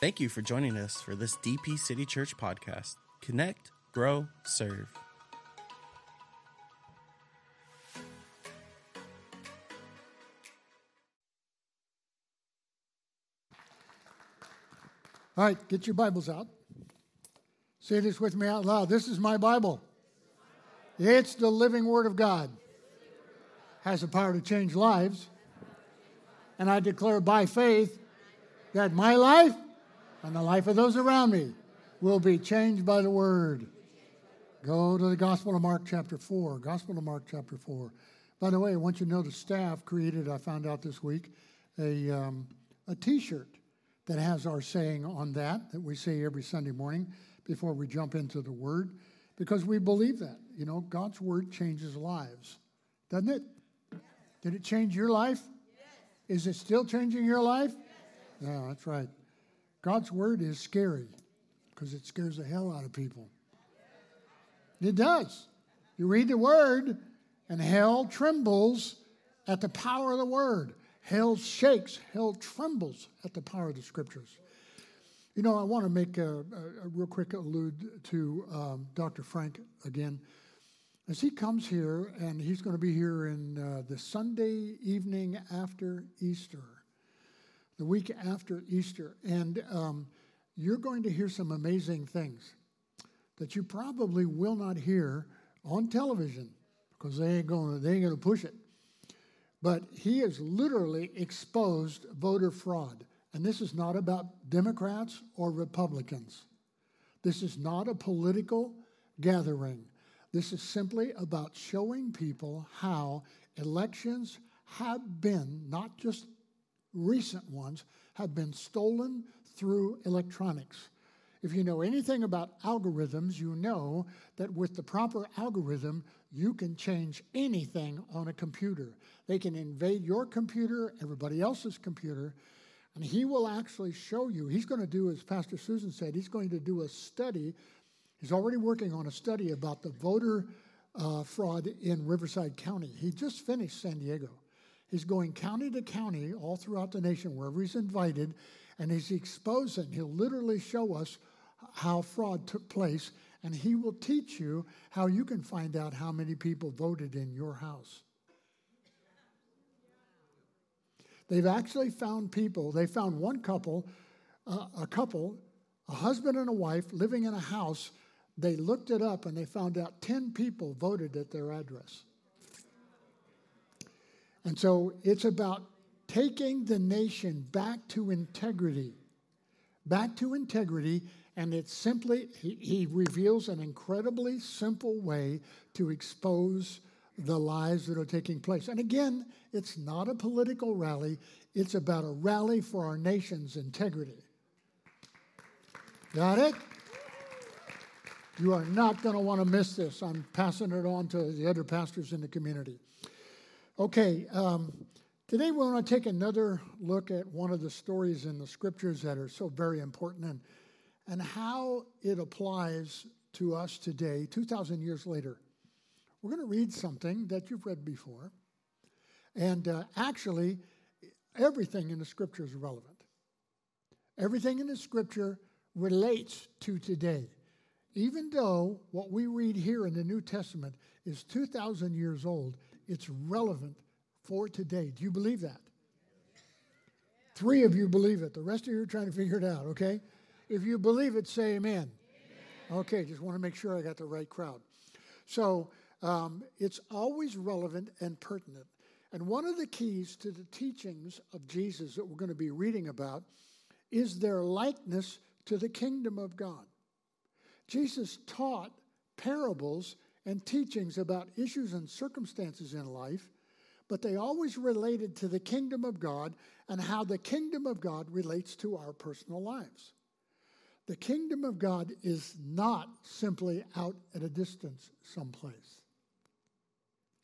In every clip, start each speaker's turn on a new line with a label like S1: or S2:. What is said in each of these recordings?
S1: Thank you for joining us for this DP City Church podcast. Connect, grow, serve.
S2: All right, get your Bibles out. Say this with me out loud. This is my Bible. It's the living Word of God. Has the power to change lives. And I declare by faith that my life and the life of those around me will be changed by the Word. Go to the Gospel of Mark, chapter 4. Gospel of Mark, chapter 4. By the way, I want you to know the staff created, I found out this week, a, um, a t shirt that has our saying on that, that we say every Sunday morning before we jump into the Word, because we believe that. You know, God's Word changes lives, doesn't it? Did it change your life? Is it still changing your life? Yeah, that's right. God's Word is scary because it scares the hell out of people. It does. You read the Word, and hell trembles at the power of the Word. Hell shakes, hell trembles at the power of the Scriptures. You know, I want to make a, a, a real quick allude to um, Dr. Frank again. As he comes here, and he's going to be here in uh, the Sunday evening after Easter, the week after Easter, and um, you're going to hear some amazing things that you probably will not hear on television because they ain't going they ain't going to push it. But he has literally exposed voter fraud. And this is not about Democrats or Republicans. This is not a political gathering. This is simply about showing people how elections have been, not just recent ones, have been stolen through electronics. If you know anything about algorithms, you know that with the proper algorithm, you can change anything on a computer. They can invade your computer, everybody else's computer, and he will actually show you. He's going to do, as Pastor Susan said, he's going to do a study. He's already working on a study about the voter uh, fraud in Riverside County. He just finished San Diego. He's going county to county all throughout the nation, wherever he's invited, and he's exposing. He'll literally show us how fraud took place, and he will teach you how you can find out how many people voted in your house. They've actually found people, they found one couple, uh, a couple, a husband and a wife living in a house. They looked it up and they found out 10 people voted at their address. And so it's about taking the nation back to integrity. Back to integrity, and it's simply, he, he, reveals an incredibly simple way to expose the lies that are taking place. And again, it's not a political rally, it's about a rally for our nation's integrity. Got it? You are not going to want to miss this. I'm passing it on to the other pastors in the community. Okay, um, today we want to take another look at one of the stories in the scriptures that are so very important and, and how it applies to us today, 2,000 years later. We're going to read something that you've read before. And uh, actually, everything in the scripture is relevant. Everything in the scripture relates to today. Even though what we read here in the New Testament is 2,000 years old, it's relevant for today. Do you believe that? Three of you believe it. The rest of you are trying to figure it out, okay? If you believe it, say amen. amen. Okay, just want to make sure I got the right crowd. So um, it's always relevant and pertinent. And one of the keys to the teachings of Jesus that we're going to be reading about is their likeness to the kingdom of God. Jesus taught parables and teachings about issues and circumstances in life, but they always related to the kingdom of God and how the kingdom of God relates to our personal lives. The kingdom of God is not simply out at a distance someplace.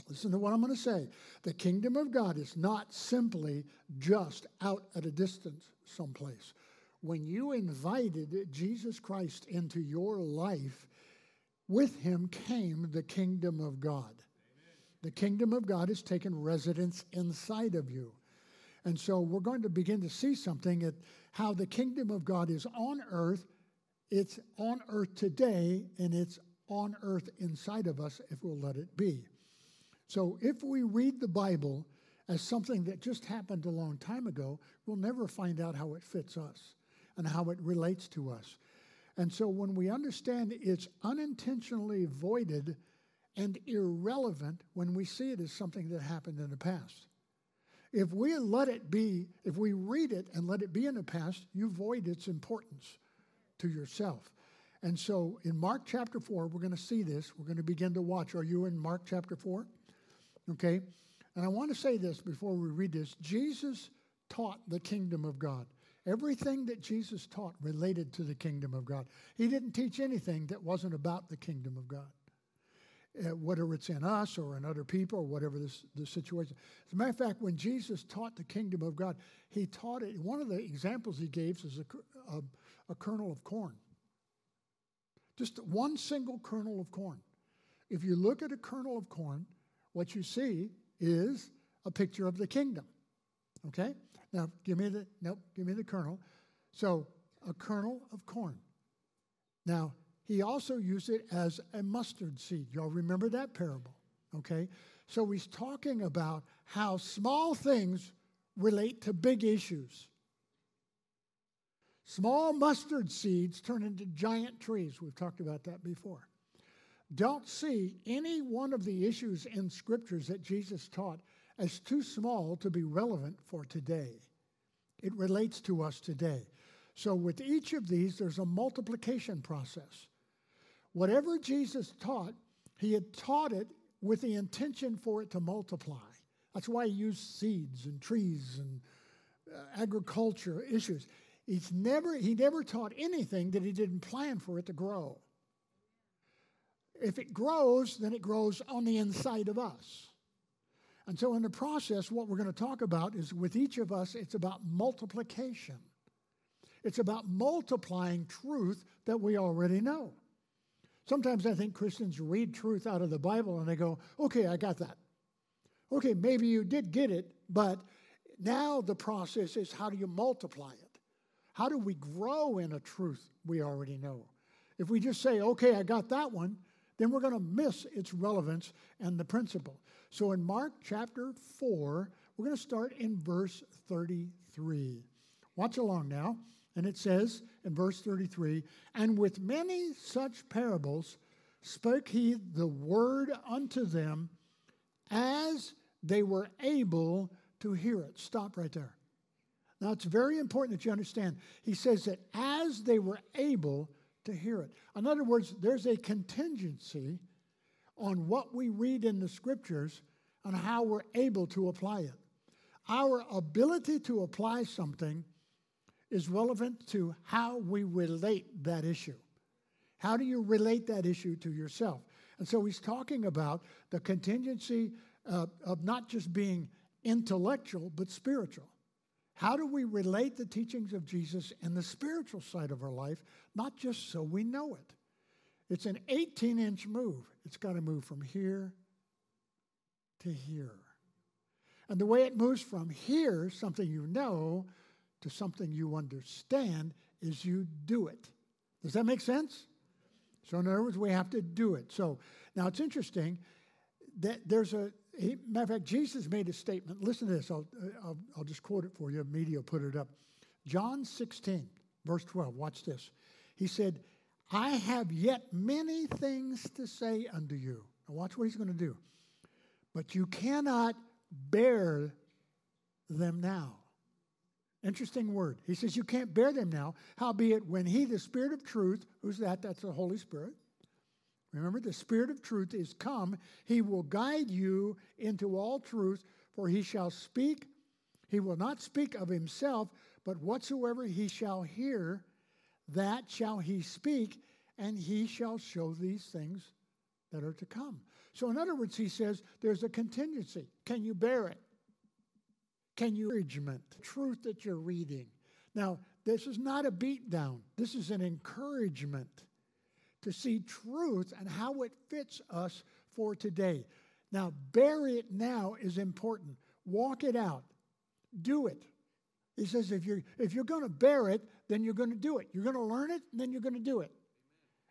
S2: Listen to what I'm going to say. The kingdom of God is not simply just out at a distance someplace. When you invited Jesus Christ into your life, with him came the kingdom of God. The kingdom of God has taken residence inside of you. And so we're going to begin to see something at how the kingdom of God is on earth. It's on earth today, and it's on earth inside of us if we'll let it be. So if we read the Bible as something that just happened a long time ago, we'll never find out how it fits us and how it relates to us. And so when we understand it's unintentionally voided and irrelevant when we see it as something that happened in the past. If we let it be, if we read it and let it be in the past, you void its importance to yourself. And so in Mark chapter 4, we're going to see this. We're going to begin to watch. Are you in Mark chapter 4? Okay. And I want to say this before we read this Jesus taught the kingdom of God. Everything that Jesus taught related to the kingdom of God. He didn't teach anything that wasn't about the kingdom of God, uh, whether it's in us or in other people or whatever this, the situation. As a matter of fact, when Jesus taught the kingdom of God, he taught it. One of the examples he gave is a, a, a kernel of corn. Just one single kernel of corn. If you look at a kernel of corn, what you see is a picture of the kingdom. Okay? Now, give me the, nope, give me the kernel. So, a kernel of corn. Now, he also used it as a mustard seed. Y'all remember that parable? Okay? So, he's talking about how small things relate to big issues. Small mustard seeds turn into giant trees. We've talked about that before. Don't see any one of the issues in scriptures that Jesus taught as too small to be relevant for today. It relates to us today. So, with each of these, there's a multiplication process. Whatever Jesus taught, he had taught it with the intention for it to multiply. That's why he used seeds and trees and uh, agriculture issues. He's never, he never taught anything that he didn't plan for it to grow. If it grows, then it grows on the inside of us. And so, in the process, what we're going to talk about is with each of us, it's about multiplication. It's about multiplying truth that we already know. Sometimes I think Christians read truth out of the Bible and they go, okay, I got that. Okay, maybe you did get it, but now the process is how do you multiply it? How do we grow in a truth we already know? If we just say, okay, I got that one, then we're going to miss its relevance and the principle. So in Mark chapter 4, we're going to start in verse 33. Watch along now. And it says in verse 33 And with many such parables spoke he the word unto them as they were able to hear it. Stop right there. Now, it's very important that you understand. He says that as they were able to hear it. In other words, there's a contingency on what we read in the scriptures and how we're able to apply it. Our ability to apply something is relevant to how we relate that issue. How do you relate that issue to yourself? And so he's talking about the contingency uh, of not just being intellectual, but spiritual. How do we relate the teachings of Jesus in the spiritual side of our life, not just so we know it? It's an 18 inch move. It's got to move from here to here. And the way it moves from here, something you know, to something you understand, is you do it. Does that make sense? So, in other words, we have to do it. So, now it's interesting that there's a he, matter of fact, Jesus made a statement. Listen to this. I'll, I'll, I'll just quote it for you. Media put it up. John 16, verse 12. Watch this. He said, I have yet many things to say unto you. Now, watch what he's going to do. But you cannot bear them now. Interesting word. He says, You can't bear them now. Howbeit, when he, the Spirit of truth, who's that? That's the Holy Spirit Remember, the Spirit of truth is come. He will guide you into all truth, for he shall speak. He will not speak of himself, but whatsoever he shall hear, that shall he speak, and he shall show these things that are to come. So, in other words, he says there's a contingency. Can you bear it? Can you encouragement, truth that you're reading? Now, this is not a beatdown. This is an encouragement to see truth and how it fits us for today. Now, bear it now is important. Walk it out. Do it. He says, if you're, if you're going to bear it, then you're going to do it. You're going to learn it, and then you're going to do it.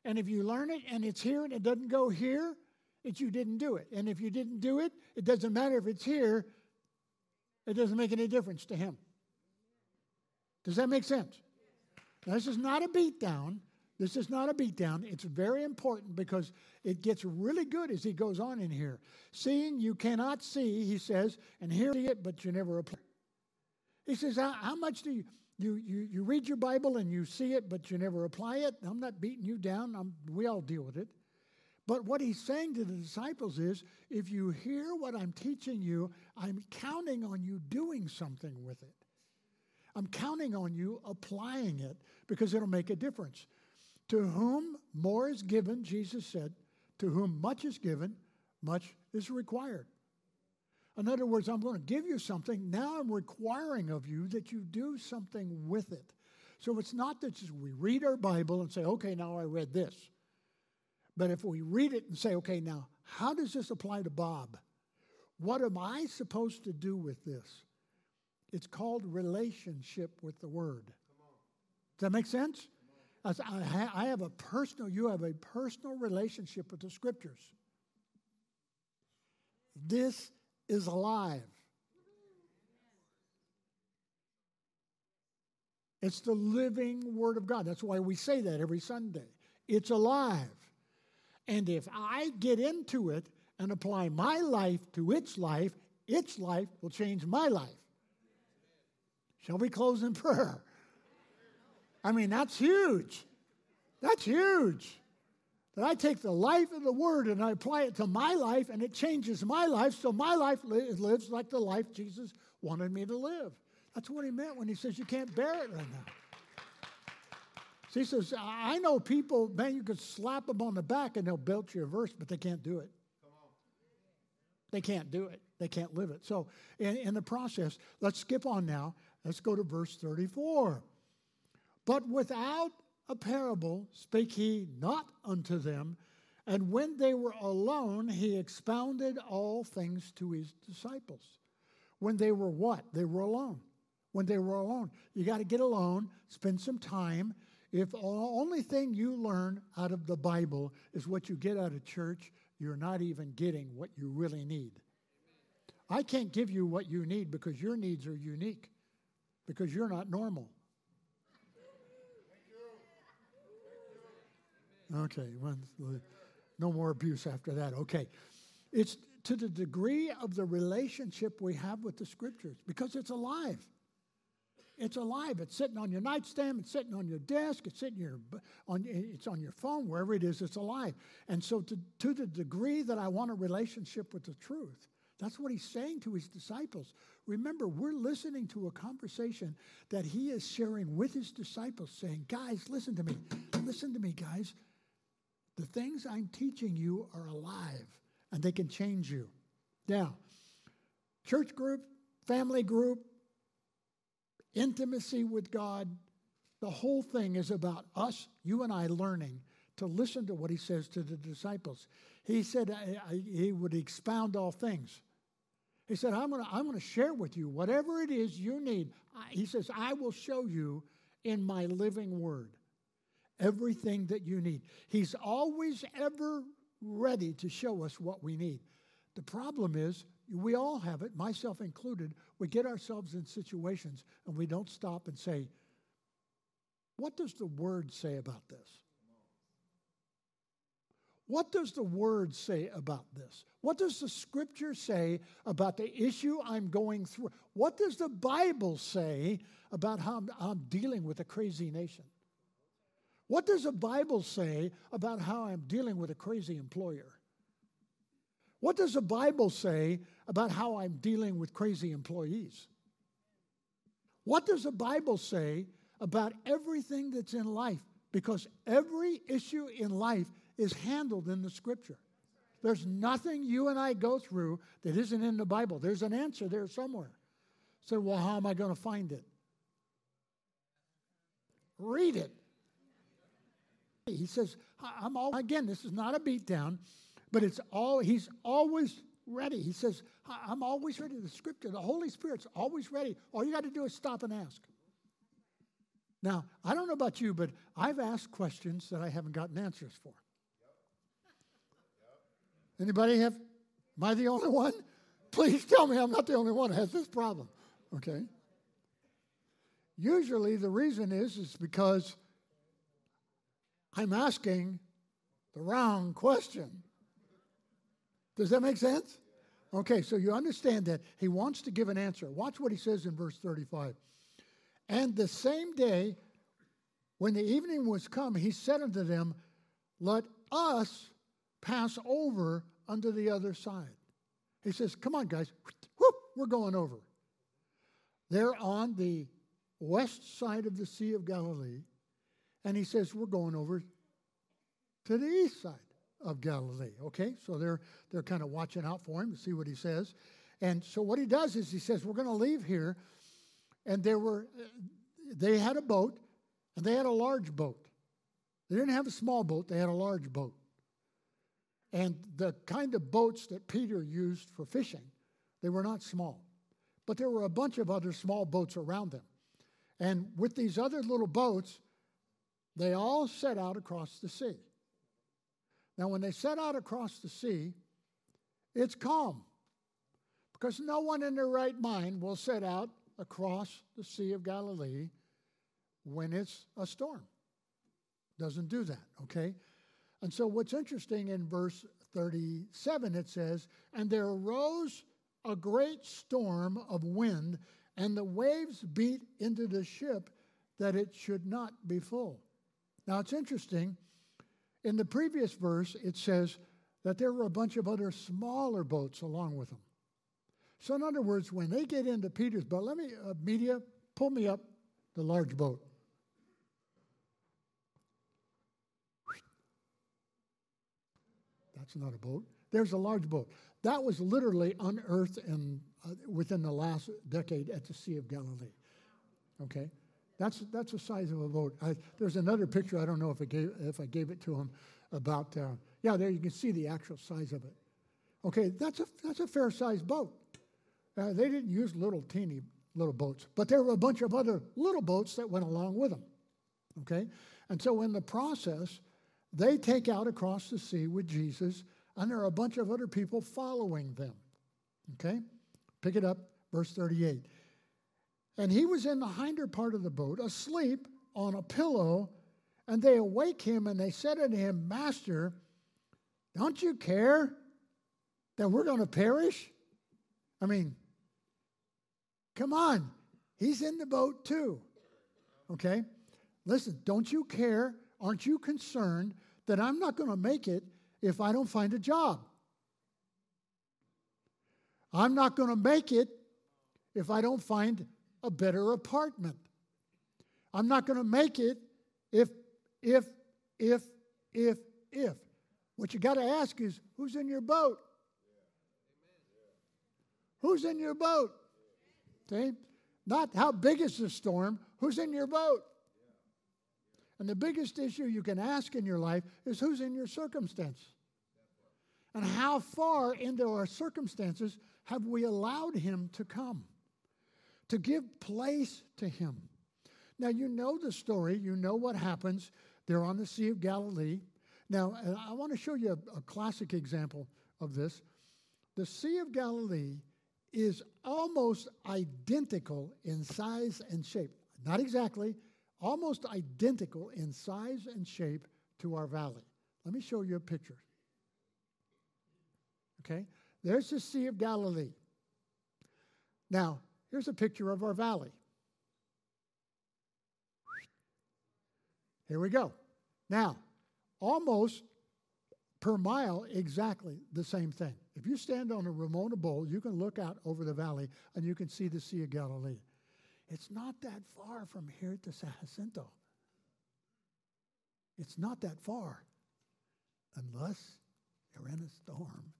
S2: And if you learn it and it's here and it doesn't go here, it's you didn't do it. And if you didn't do it, it doesn't matter if it's here, it doesn't make any difference to him. Does that make sense? This is not a beatdown. This is not a beatdown. It's very important because it gets really good as he goes on in here. Seeing you cannot see, he says, and hear it, but you never apply. It. He says, how, how much do you, you, you, you read your Bible and you see it, but you never apply it? I'm not beating you down. I'm, we all deal with it. But what he's saying to the disciples is if you hear what I'm teaching you, I'm counting on you doing something with it. I'm counting on you applying it because it'll make a difference. To whom more is given, Jesus said, to whom much is given, much is required. In other words, I'm going to give you something. Now I'm requiring of you that you do something with it. So it's not that just we read our Bible and say, okay, now I read this. But if we read it and say, okay, now how does this apply to Bob? What am I supposed to do with this? It's called relationship with the Word. Does that make sense? I have a personal, you have a personal relationship with the Scriptures. This is alive. It's the living Word of God. That's why we say that every Sunday. It's alive. And if I get into it and apply my life to its life, its life will change my life. Shall we close in prayer? I mean, that's huge. That's huge. That I take the life of the Word and I apply it to my life and it changes my life so my life li- lives like the life Jesus wanted me to live. That's what he meant when he says you can't bear it right now. So he says, I know people, man, you could slap them on the back and they'll belt you a verse, but they can't do it. They can't do it. They can't live it. So, in, in the process, let's skip on now. Let's go to verse 34. But without a parable spake he not unto them, and when they were alone, he expounded all things to his disciples. When they were what? They were alone. When they were alone. You got to get alone, spend some time, if the only thing you learn out of the Bible is what you get out of church, you're not even getting what you really need. I can't give you what you need because your needs are unique, because you're not normal. Okay, no more abuse after that. Okay. It's to the degree of the relationship we have with the scriptures because it's alive. It's alive. It's sitting on your nightstand. It's sitting on your desk. It's sitting your on. It's on your phone. Wherever it is, it's alive. And so, to, to the degree that I want a relationship with the truth, that's what he's saying to his disciples. Remember, we're listening to a conversation that he is sharing with his disciples, saying, "Guys, listen to me. Listen to me, guys. The things I'm teaching you are alive, and they can change you." Now, church group, family group, intimacy with God. The whole thing is about us, you and I, learning to listen to what he says to the disciples. He said I, I, he would expound all things. He said, I'm going to I'm going to share with you whatever it is you need. He says, I will show you in my living word everything that you need. He's always ever ready to show us what we need. The problem is we all have it, myself included. We get ourselves in situations and we don't stop and say, What does the Word say about this? What does the Word say about this? What does the Scripture say about the issue I'm going through? What does the Bible say about how I'm, I'm dealing with a crazy nation? What does the Bible say about how I'm dealing with a crazy employer? What does the Bible say about how I'm dealing with crazy employees? What does the Bible say about everything that's in life? Because every issue in life is handled in the scripture. There's nothing you and I go through that isn't in the Bible. There's an answer there somewhere. So, well, how am I going to find it? Read it. He says, I'm all, again, this is not a beatdown. But it's all he's always ready. He says, I'm always ready. The scripture, the Holy Spirit's always ready. All you got to do is stop and ask. Now, I don't know about you, but I've asked questions that I haven't gotten answers for. Anybody have? Am I the only one? Please tell me I'm not the only one who has this problem. Okay. Usually the reason is is because I'm asking the wrong question. Does that make sense? Okay, so you understand that he wants to give an answer. Watch what he says in verse 35. And the same day, when the evening was come, he said unto them, Let us pass over unto the other side. He says, Come on, guys, whoop, we're going over. They're on the west side of the Sea of Galilee, and he says, We're going over to the east side of Galilee. Okay, so they're they're kind of watching out for him to see what he says. And so what he does is he says, We're going to leave here. And there were they had a boat, and they had a large boat. They didn't have a small boat, they had a large boat. And the kind of boats that Peter used for fishing, they were not small. But there were a bunch of other small boats around them. And with these other little boats, they all set out across the sea. Now, when they set out across the sea, it's calm because no one in their right mind will set out across the Sea of Galilee when it's a storm. Doesn't do that, okay? And so, what's interesting in verse 37, it says, And there arose a great storm of wind, and the waves beat into the ship that it should not be full. Now, it's interesting. In the previous verse, it says that there were a bunch of other smaller boats along with them. So, in other words, when they get into Peter's boat, let me, uh, media, pull me up the large boat. That's not a boat. There's a large boat. That was literally unearthed in, uh, within the last decade at the Sea of Galilee. Okay? That's, that's the size of a boat. I, there's another picture, I don't know if I gave, if I gave it to him, about, uh, yeah, there you can see the actual size of it. Okay, that's a, that's a fair sized boat. Uh, they didn't use little teeny little boats, but there were a bunch of other little boats that went along with them. Okay? And so in the process, they take out across the sea with Jesus, and there are a bunch of other people following them. Okay? Pick it up, verse 38. And he was in the hinder part of the boat, asleep on a pillow, and they awake him and they said unto him, Master, don't you care that we're going to perish? I mean, come on. He's in the boat too. Okay? Listen, don't you care? Aren't you concerned that I'm not going to make it if I don't find a job? I'm not going to make it if I don't find a better apartment. I'm not going to make it if, if, if, if, if. What you got to ask is who's in your boat? Who's in your boat? See? Not how big is the storm, who's in your boat? And the biggest issue you can ask in your life is who's in your circumstance? And how far into our circumstances have we allowed him to come? To give place to him. Now, you know the story, you know what happens. They're on the Sea of Galilee. Now, I want to show you a, a classic example of this. The Sea of Galilee is almost identical in size and shape. Not exactly, almost identical in size and shape to our valley. Let me show you a picture. Okay? There's the Sea of Galilee. Now, here's a picture of our valley. Here we go. Now, almost per mile, exactly the same thing. If you stand on a Ramona Bowl, you can look out over the valley and you can see the Sea of Galilee. It's not that far from here to San Jacinto. It's not that far unless you're in a storm.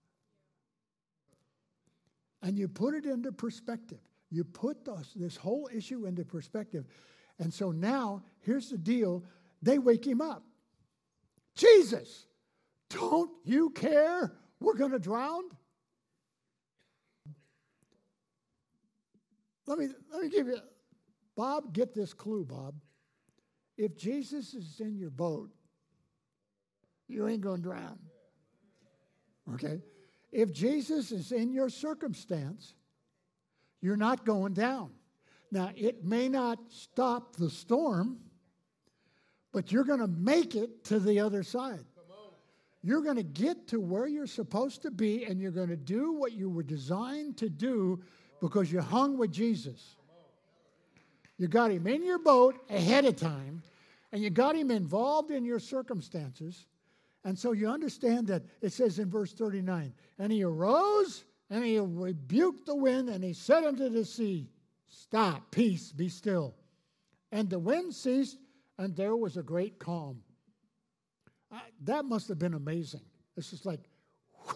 S2: And you put it into perspective. You put this, this whole issue into perspective. And so now, here's the deal they wake him up. Jesus, don't you care? We're going to drown? Let me, let me give you, Bob, get this clue, Bob. If Jesus is in your boat, you ain't going to drown. Okay? If Jesus is in your circumstance, you're not going down. Now, it may not stop the storm, but you're going to make it to the other side. You're going to get to where you're supposed to be, and you're going to do what you were designed to do because you hung with Jesus. You got him in your boat ahead of time, and you got him involved in your circumstances. And so you understand that it says in verse 39 and he arose and he rebuked the wind and he said unto the sea, Stop, peace, be still. And the wind ceased, and there was a great calm. I, that must have been amazing. It's just like, whew.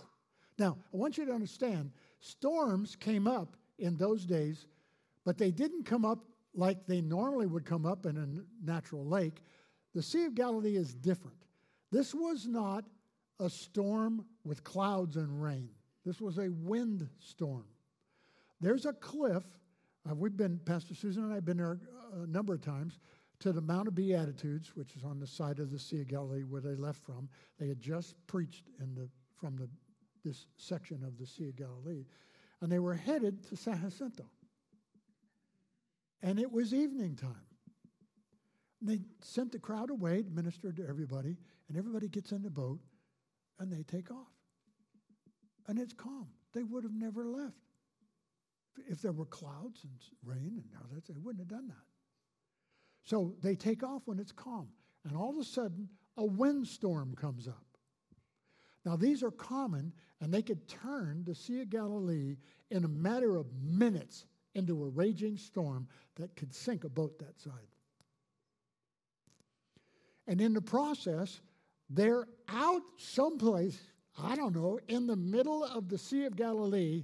S2: now, I want you to understand storms came up in those days, but they didn't come up like they normally would come up in a natural lake. The Sea of Galilee is different. This was not a storm with clouds and rain, this was a wind storm. There's a cliff. Uh, we've been, Pastor Susan and I have been there a number of times to the Mount of Beatitudes, which is on the side of the Sea of Galilee where they left from. They had just preached in the, from the, this section of the Sea of Galilee, and they were headed to San Jacinto. And it was evening time. And they sent the crowd away, ministered to everybody, and everybody gets in the boat and they take off. And it's calm. They would have never left. If there were clouds and rain and all that, they wouldn't have done that. So they take off when it's calm. And all of a sudden, a windstorm comes up. Now, these are common, and they could turn the Sea of Galilee in a matter of minutes into a raging storm that could sink a boat that side. And in the process, they're out someplace, I don't know, in the middle of the Sea of Galilee,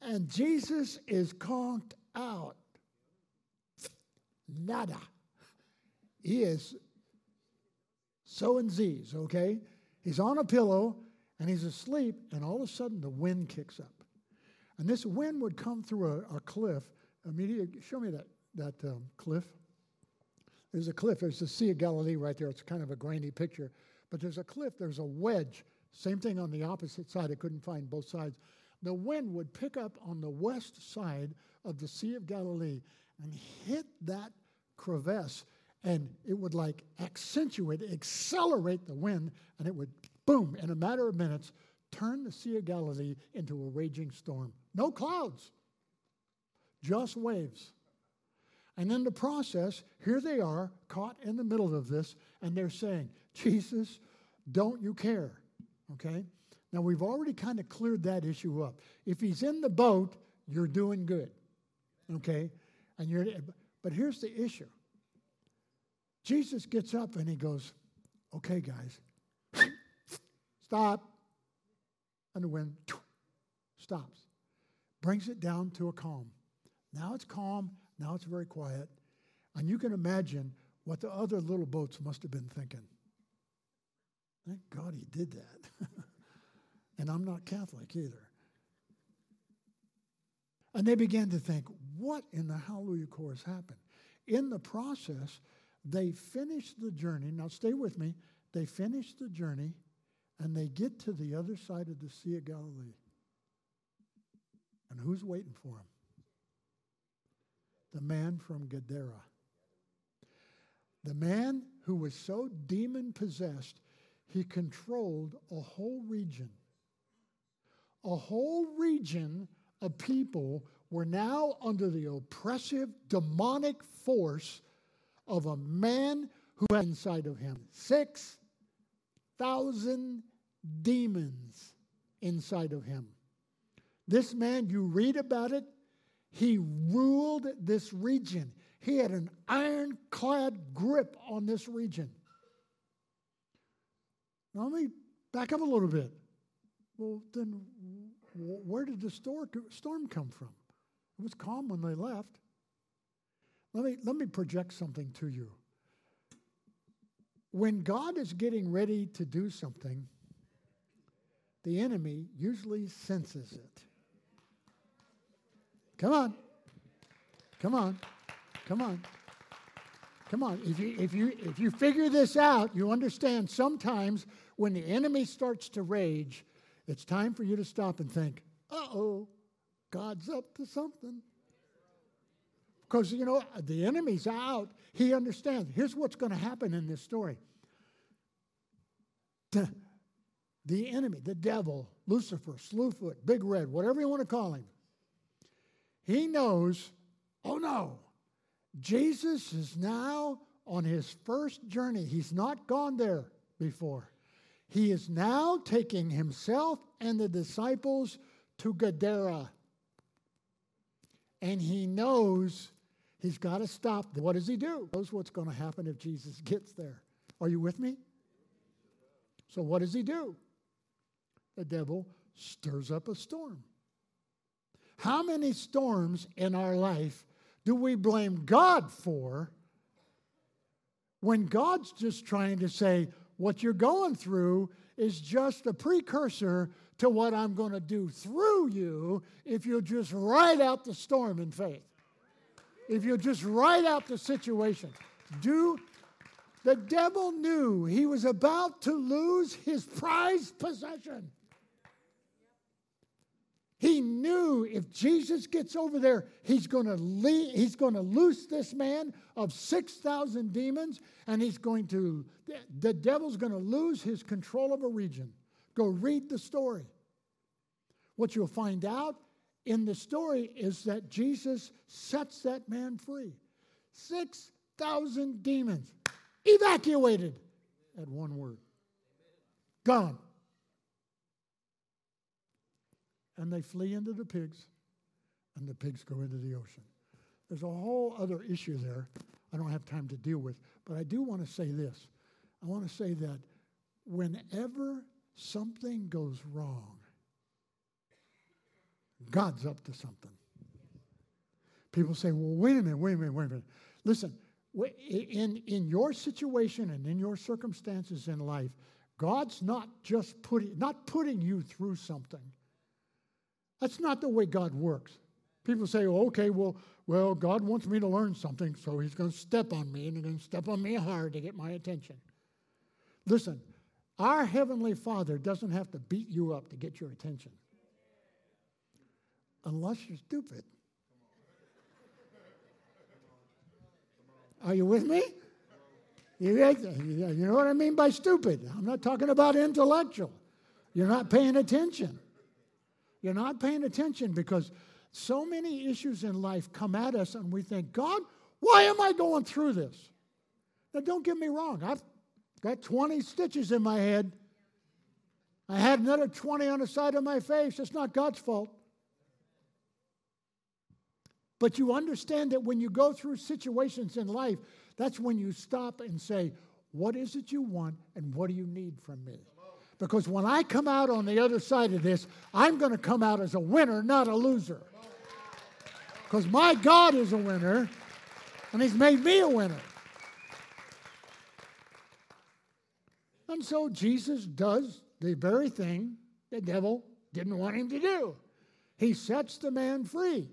S2: and Jesus is conked out. Nada. He is sowing Z's, okay? He's on a pillow and he's asleep, and all of a sudden the wind kicks up. And this wind would come through a, a cliff. Immediately, show me that, that um, cliff. There's a cliff. There's the Sea of Galilee right there. It's kind of a grainy picture. But there's a cliff. There's a wedge. Same thing on the opposite side. I couldn't find both sides. The wind would pick up on the west side of the Sea of Galilee and hit that crevasse and it would like accentuate, accelerate the wind, and it would boom, in a matter of minutes, turn the Sea of Galilee into a raging storm. No clouds, just waves. And in the process, here they are caught in the middle of this, and they're saying, Jesus, don't you care? Okay? Now, we've already kind of cleared that issue up. If he's in the boat, you're doing good. Okay? And you're, but here's the issue Jesus gets up and he goes, Okay, guys, stop. And the wind stops, brings it down to a calm. Now it's calm, now it's very quiet. And you can imagine what the other little boats must have been thinking. Thank God he did that. and I'm not Catholic either. And they began to think, what in the Hallelujah Chorus happened? In the process, they finished the journey. Now, stay with me. They finished the journey and they get to the other side of the Sea of Galilee. And who's waiting for them? The man from Gadara. The man who was so demon possessed, he controlled a whole region. A whole region of people were now under the oppressive, demonic force of a man who had inside of him 6,000 demons inside of him. This man, you read about it, he ruled this region. He had an ironclad grip on this region. Now, let me back up a little bit. Well, then, where did the storm come from? It was calm when they left. Let me, let me project something to you. When God is getting ready to do something, the enemy usually senses it. Come on. Come on. Come on. Come on. If you, if, you, if you figure this out, you understand sometimes when the enemy starts to rage, it's time for you to stop and think, uh oh, God's up to something. Because, you know, the enemy's out. He understands. Here's what's going to happen in this story the, the enemy, the devil, Lucifer, Slewfoot, Big Red, whatever you want to call him, he knows, oh no, Jesus is now on his first journey. He's not gone there before. He is now taking himself and the disciples to Gadara. And he knows he's got to stop. What does he do? He knows what's going to happen if Jesus gets there. Are you with me? So, what does he do? The devil stirs up a storm. How many storms in our life do we blame God for when God's just trying to say, what you're going through is just a precursor to what I'm going to do through you if you'll just ride out the storm in faith? If you'll just ride out the situation. Do the devil knew he was about to lose his prized possession. He knew if Jesus gets over there, he's going to he's going to loose this man of 6,000 demons and he's going to the devil's going to lose his control of a region. Go read the story. What you'll find out in the story is that Jesus sets that man free. 6,000 demons evacuated at one word. Gone and they flee into the pigs, and the pigs go into the ocean. There's a whole other issue there I don't have time to deal with, but I do want to say this. I want to say that whenever something goes wrong, God's up to something. People say, well, wait a minute, wait a minute, wait a minute. Listen, in, in your situation and in your circumstances in life, God's not just putting, not putting you through something. That's not the way God works. People say, oh, okay, well, well, God wants me to learn something, so he's going to step on me, and he's going to step on me hard to get my attention. Listen, our Heavenly Father doesn't have to beat you up to get your attention. Unless you're stupid. Are you with me? You know what I mean by stupid? I'm not talking about intellectual. You're not paying attention. You're not paying attention because so many issues in life come at us and we think, God, why am I going through this? Now, don't get me wrong. I've got 20 stitches in my head. I had another 20 on the side of my face. It's not God's fault. But you understand that when you go through situations in life, that's when you stop and say, What is it you want and what do you need from me? Because when I come out on the other side of this, I'm going to come out as a winner, not a loser. Because my God is a winner, and He's made me a winner. And so Jesus does the very thing the devil didn't want him to do. He sets the man free.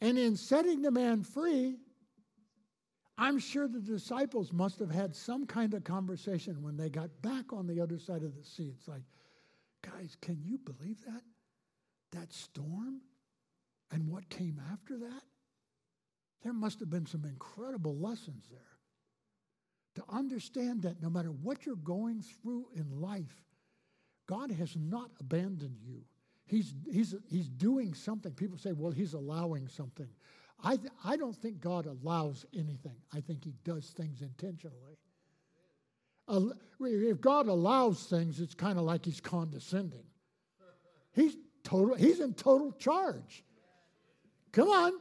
S2: And in setting the man free, I'm sure the disciples must have had some kind of conversation when they got back on the other side of the sea. It's like, guys, can you believe that? That storm and what came after that? There must have been some incredible lessons there. To understand that no matter what you're going through in life, God has not abandoned you. He's, he's, he's doing something. People say, well, he's allowing something. I, th- I don't think God allows anything. I think He does things intentionally. If God allows things, it's kind of like He's condescending. He's total. He's in total charge. Come on,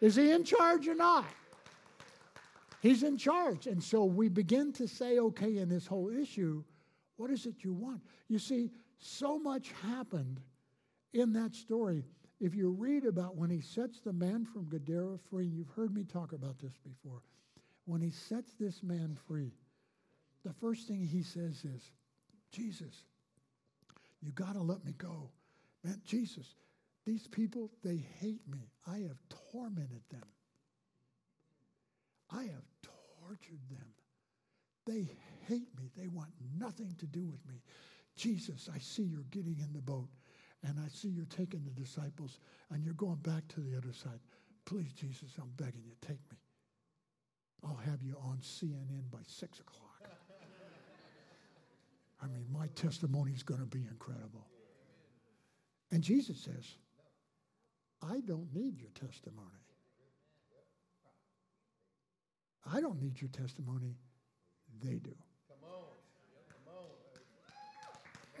S2: is He in charge or not? He's in charge, and so we begin to say, okay, in this whole issue, what is it you want? You see, so much happened in that story if you read about when he sets the man from Gadara free, you've heard me talk about this before. When he sets this man free, the first thing he says is, Jesus, you got to let me go. Man, Jesus, These people, they hate me. I have tormented them. I have tortured them. They hate me. They want nothing to do with me. Jesus, I see you're getting in the boat, and I see you're taking the disciples, and you're going back to the other side. Please, Jesus, I'm begging you, take me. I'll have you on CNN by six o'clock. I mean, my testimony is going to be incredible. And Jesus says, I don't need your testimony. I don't need your testimony. They do.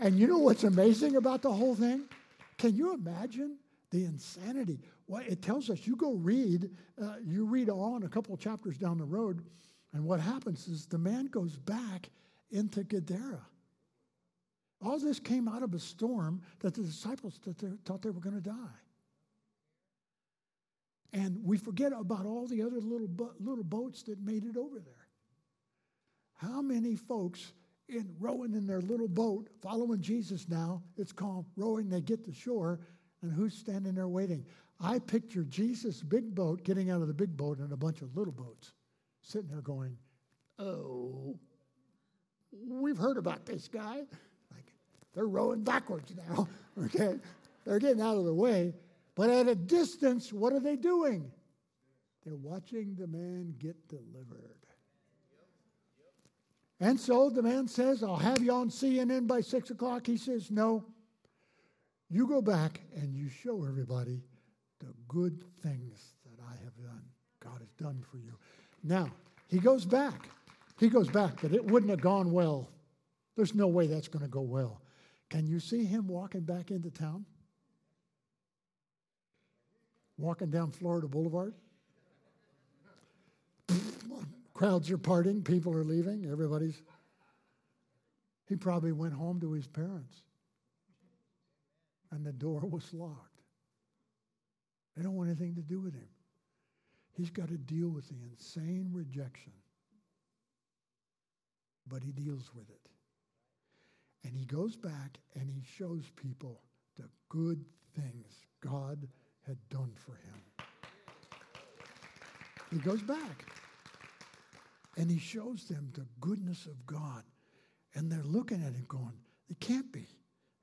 S2: And you know what's amazing about the whole thing? Can you imagine the insanity? Well, it tells us you go read, uh, you read on a couple chapters down the road, and what happens is the man goes back into Gadara. All this came out of a storm that the disciples thought they were going to die. And we forget about all the other little, bo- little boats that made it over there. How many folks in rowing in their little boat, following Jesus now, it's called rowing, they get to shore, and who's standing there waiting? I picture Jesus' big boat getting out of the big boat and a bunch of little boats sitting there going, Oh, we've heard about this guy. Like, they're rowing backwards now, okay? They're getting out of the way. But at a distance, what are they doing? They're watching the man get delivered. And so the man says, I'll have you on CNN by six o'clock. He says, No. You go back and you show everybody the good things that I have done, God has done for you. Now, he goes back. He goes back, but it wouldn't have gone well. There's no way that's going to go well. Can you see him walking back into town? walking down Florida Boulevard. Crowds are parting, people are leaving, everybody's. He probably went home to his parents, and the door was locked. They don't want anything to do with him. He's got to deal with the insane rejection, but he deals with it. And he goes back and he shows people the good things God had done for him. He goes back and he shows them the goodness of God. And they're looking at him going, it can't be.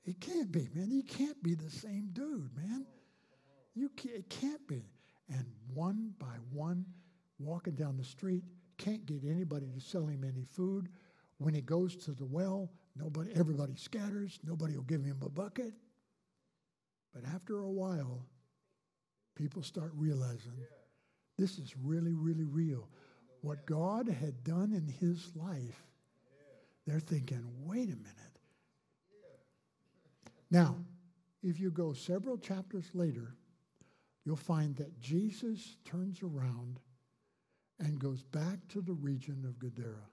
S2: It can't be, man. He can't be the same dude, man. You can't, it can't be. And one by one, walking down the street, can't get anybody to sell him any food. When he goes to the well, nobody, everybody scatters. Nobody will give him a bucket. But after a while, people start realizing this is really, really real. What God had done in his life, they're thinking, wait a minute. Now, if you go several chapters later, you'll find that Jesus turns around and goes back to the region of Gadara.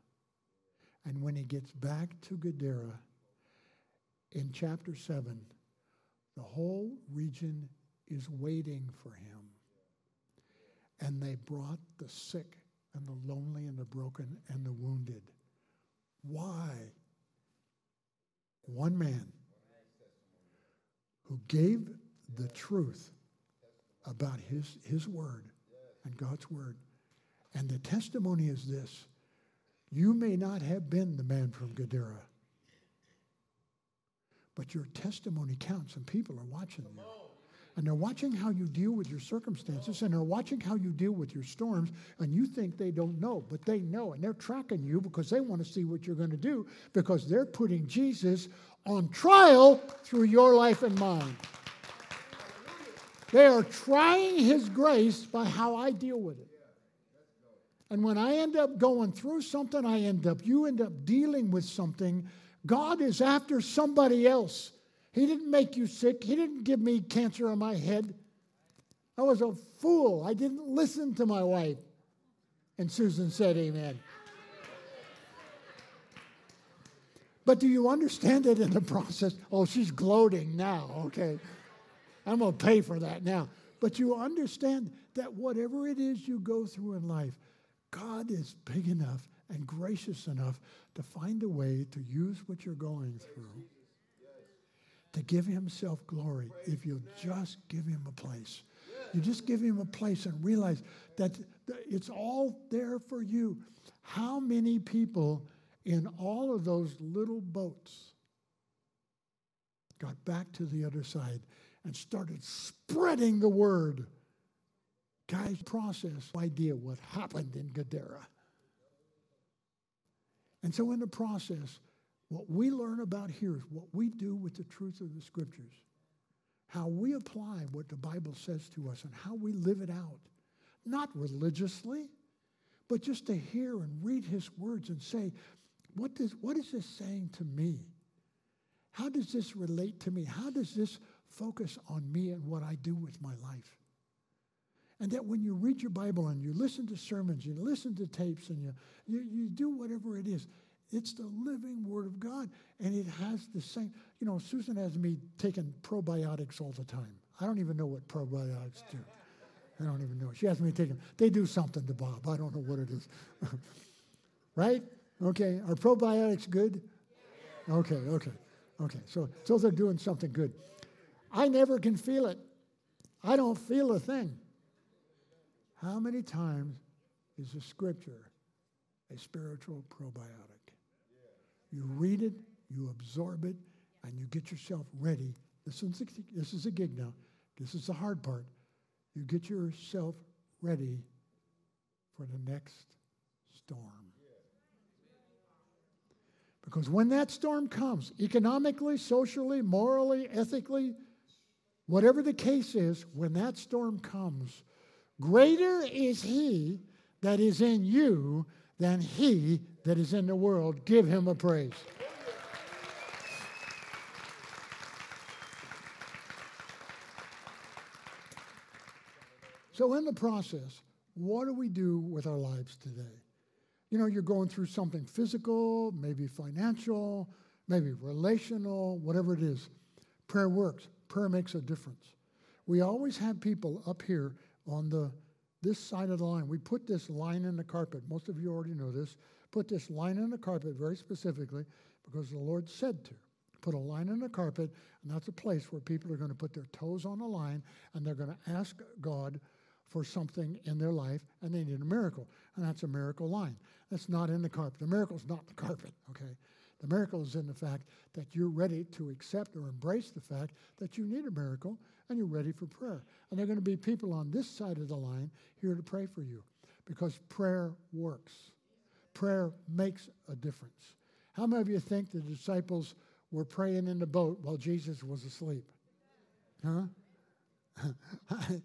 S2: And when he gets back to Gadara, in chapter 7, the whole region is waiting for him. And they brought the sick and the lonely and the broken and the wounded. Why? One man who gave the truth about his, his word and God's word. And the testimony is this you may not have been the man from Gadara, but your testimony counts, and people are watching you and they're watching how you deal with your circumstances and they're watching how you deal with your storms and you think they don't know but they know and they're tracking you because they want to see what you're going to do because they're putting jesus on trial through your life and mine. They are trying his grace by how i deal with it. And when i end up going through something i end up you end up dealing with something god is after somebody else he didn't make you sick. He didn't give me cancer on my head. I was a fool. I didn't listen to my wife. And Susan said, Amen. But do you understand that in the process? Oh, she's gloating now, okay. I'm going to pay for that now. But you understand that whatever it is you go through in life, God is big enough and gracious enough to find a way to use what you're going through to give himself glory if you just give him a place. You just give him a place and realize that it's all there for you. How many people in all of those little boats got back to the other side and started spreading the word? Guys, process idea what happened in Gadara. And so, in the process, what we learn about here is what we do with the truth of the scriptures, how we apply what the Bible says to us, and how we live it out. Not religiously, but just to hear and read his words and say, what, does, what is this saying to me? How does this relate to me? How does this focus on me and what I do with my life? And that when you read your Bible and you listen to sermons, you listen to tapes, and you, you, you do whatever it is, it's the living Word of God. And it has the same, you know, Susan has me taking probiotics all the time. I don't even know what probiotics do. I don't even know. She has me taking, they do something to Bob. I don't know what it is. right? Okay. Are probiotics good? Okay, okay, okay. So, so they're doing something good. I never can feel it. I don't feel a thing. How many times is the scripture a spiritual probiotic? You read it, you absorb it, and you get yourself ready. This is, this is a gig now. This is the hard part. You get yourself ready for the next storm. Because when that storm comes, economically, socially, morally, ethically, whatever the case is, when that storm comes, greater is He that is in you than He that is in the world. Give him a praise. So, in the process, what do we do with our lives today? You know, you're going through something physical, maybe financial, maybe relational, whatever it is. Prayer works. Prayer makes a difference. We always have people up here on the this side of the line. We put this line in the carpet. Most of you already know this put this line in the carpet very specifically because the Lord said to. Put a line in the carpet, and that's a place where people are going to put their toes on the line and they're going to ask God for something in their life and they need a miracle. And that's a miracle line. That's not in the carpet. The miracle is not the carpet, okay? The miracle is in the fact that you're ready to accept or embrace the fact that you need a miracle and you're ready for prayer. And there are going to be people on this side of the line here to pray for you because prayer works prayer makes a difference. How many of you think the disciples were praying in the boat while Jesus was asleep? Huh? I,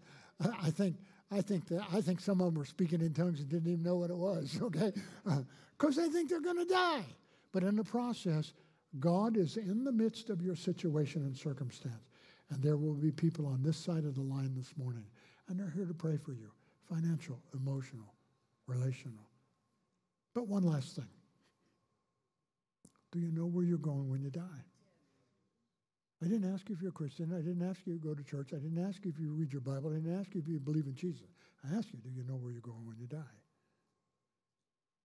S2: I think I think that I think some of them were speaking in tongues and didn't even know what it was. Okay, because uh, they think they're going to die. But in the process, God is in the midst of your situation and circumstance, and there will be people on this side of the line this morning, and they're here to pray for you, financial, emotional, relational. But one last thing. Do you know where you're going when you die? I didn't ask you if you're a Christian. I didn't ask you to go to church. I didn't ask you if you read your Bible. I didn't ask you if you believe in Jesus. I asked you, do you know where you're going when you die?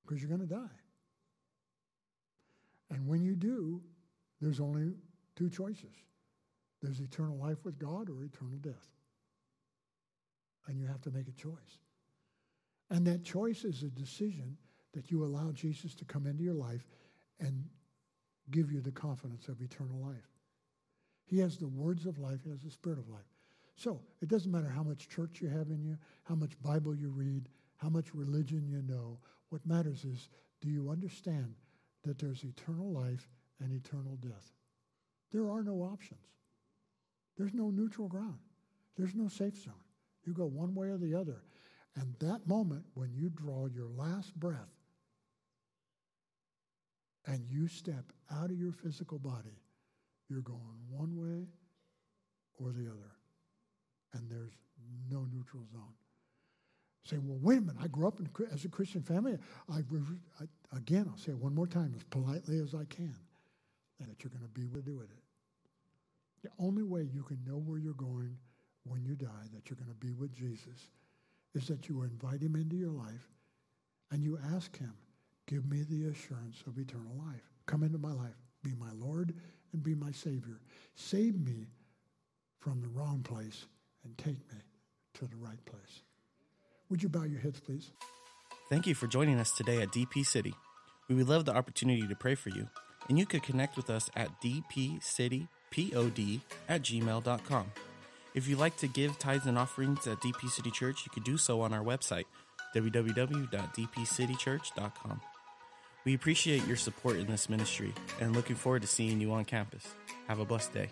S2: Because you're going to die. And when you do, there's only two choices there's eternal life with God or eternal death. And you have to make a choice. And that choice is a decision that you allow Jesus to come into your life and give you the confidence of eternal life. He has the words of life, He has the spirit of life. So it doesn't matter how much church you have in you, how much Bible you read, how much religion you know. What matters is do you understand that there's eternal life and eternal death? There are no options. There's no neutral ground. There's no safe zone. You go one way or the other. And that moment when you draw your last breath and you step out of your physical body, you're going one way or the other. And there's no neutral zone. Say, well, wait a minute. I grew up in, as a Christian family. I, I, again, I'll say it one more time as politely as I can that you're going to be with it. The only way you can know where you're going when you die, that you're going to be with Jesus, is that you invite him into your life and you ask him, Give me the assurance of eternal life. Come into my life. be my Lord and be my Savior. Save me from the wrong place and take me to the right place. Would you bow your heads, please?
S1: Thank you for joining us today at DP City. We would love the opportunity to pray for you, and you could connect with us at dpcitypod at gmail.com. If you'd like to give tithes and offerings at DP City Church, you could do so on our website, www.dpcitychurch.com. We appreciate your support in this ministry and looking forward to seeing you on campus. Have a blessed day.